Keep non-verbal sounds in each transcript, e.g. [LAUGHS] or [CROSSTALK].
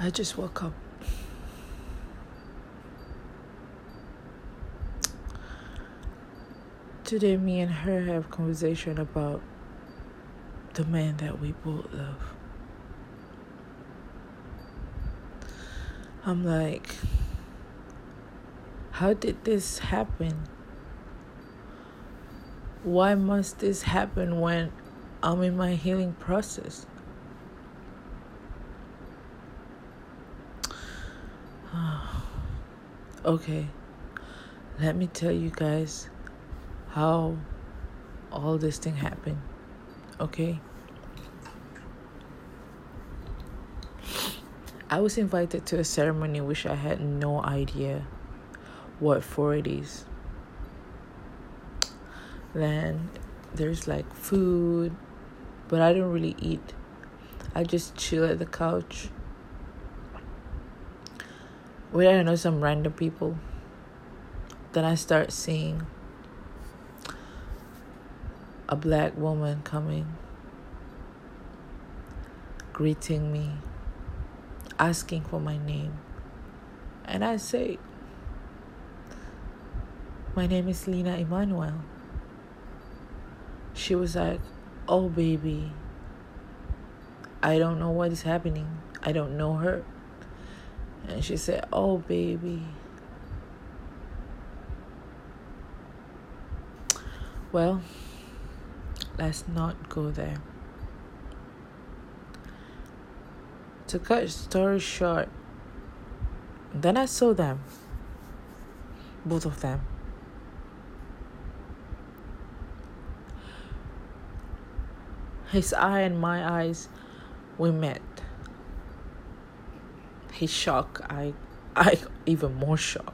I just woke up. Today, me and her have conversation about the man that we both love. I'm like, how did this happen? Why must this happen when I'm in my healing process? [SIGHS] okay, let me tell you guys how all this thing happened. Okay? I was invited to a ceremony which I had no idea what for it is. Then there's like food, but I don't really eat. I just chill at the couch. Where I know some random people. Then I start seeing a black woman coming, greeting me, asking for my name. And I say, My name is Lena Emmanuel. She was like, Oh, baby, I don't know what is happening. I don't know her. And she said, Oh, baby. Well, let's not go there. To cut story short, then I saw them, both of them. His eye and my eyes, we met. His shock, I, I even more shocked.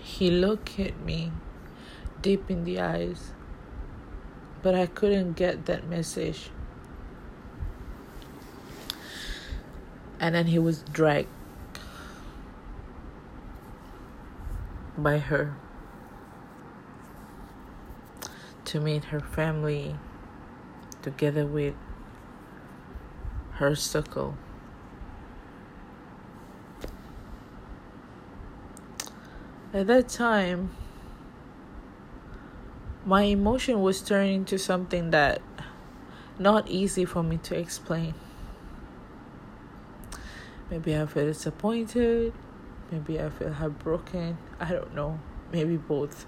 He looked at me deep in the eyes, but I couldn't get that message. And then he was dragged by her to meet her family together with her circle. At that time, my emotion was turning to something that not easy for me to explain. Maybe I feel disappointed, maybe I feel heartbroken, I don't know, maybe both.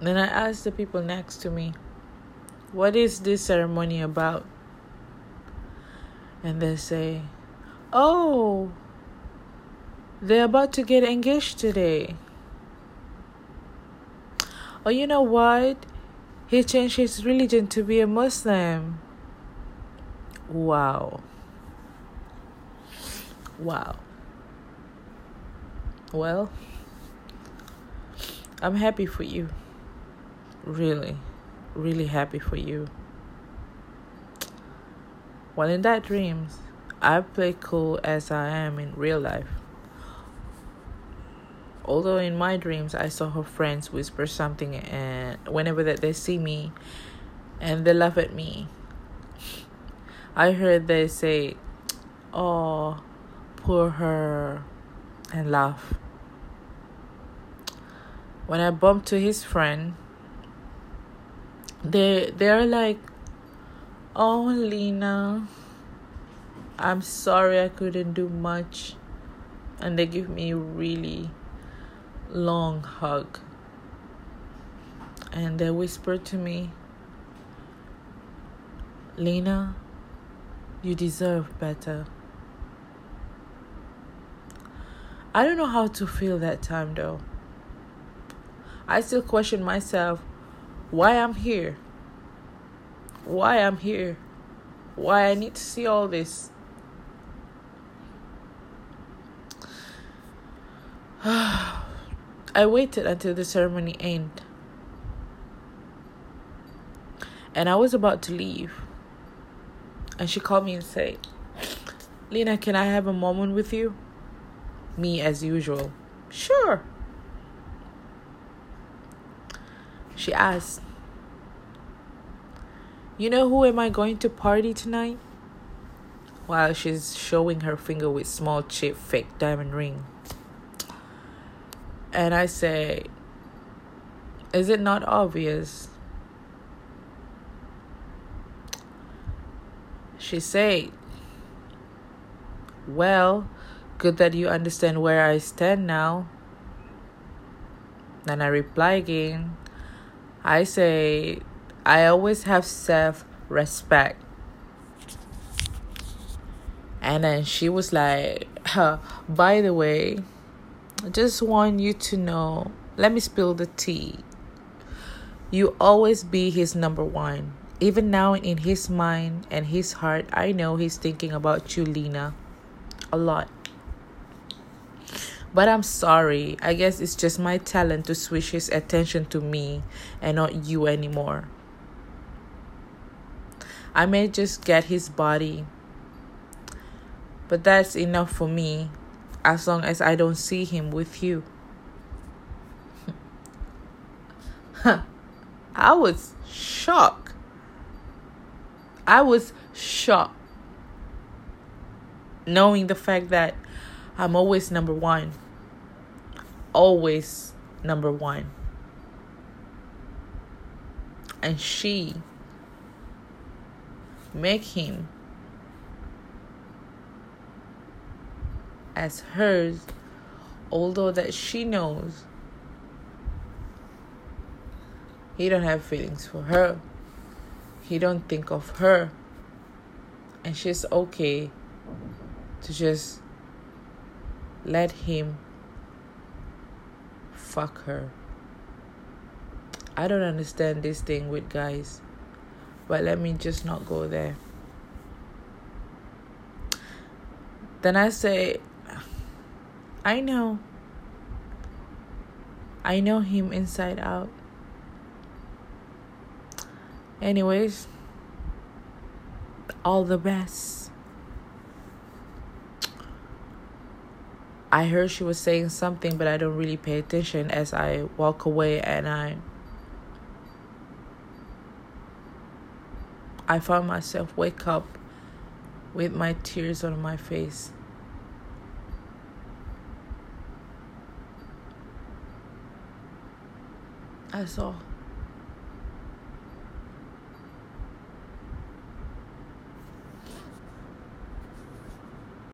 Then I asked the people next to me, What is this ceremony about? And they say, Oh, they're about to get engaged today. Oh, you know what? He changed his religion to be a Muslim. Wow. Wow. Well, I'm happy for you. Really, really happy for you. Well, in that dreams, I play cool as I am in real life. Although in my dreams I saw her friends whisper something and whenever that they see me and they laugh at me. I heard they say, "Oh, poor her," and laugh. When I bump to his friend, they they're like, "Oh, Lena, I'm sorry I couldn't do much," and they give me really long hug. And they whisper to me, Lena, you deserve better. I don't know how to feel that time though. I still question myself why I'm here. Why I'm here. Why I need to see all this. [SIGHS] I waited until the ceremony ended. And I was about to leave. And she called me and said, Lena, can I have a moment with you? Me as usual. Sure. She asked, You know who am I going to party tonight? While she's showing her finger with small chip fake diamond ring. And I say, Is it not obvious? She said, Well, good that you understand where I stand now. Then I reply again, I say, I always have self respect. And then she was like, By the way, I just want you to know, let me spill the tea. You always be his number one. Even now, in his mind and his heart, I know he's thinking about you, Lena, a lot. But I'm sorry. I guess it's just my talent to switch his attention to me and not you anymore. I may just get his body, but that's enough for me as long as I don't see him with you. [LAUGHS] I was shocked. I was shocked knowing the fact that I'm always number one. Always number one. And she make him as hers although that she knows he don't have feelings for her he don't think of her and she's okay to just let him fuck her. I don't understand this thing with guys but let me just not go there. Then i say i know. I know him inside out. Anyways, all the best. I heard she was saying something, but I don't really pay attention as I walk away and I I found myself wake up with my tears on my face. That's all.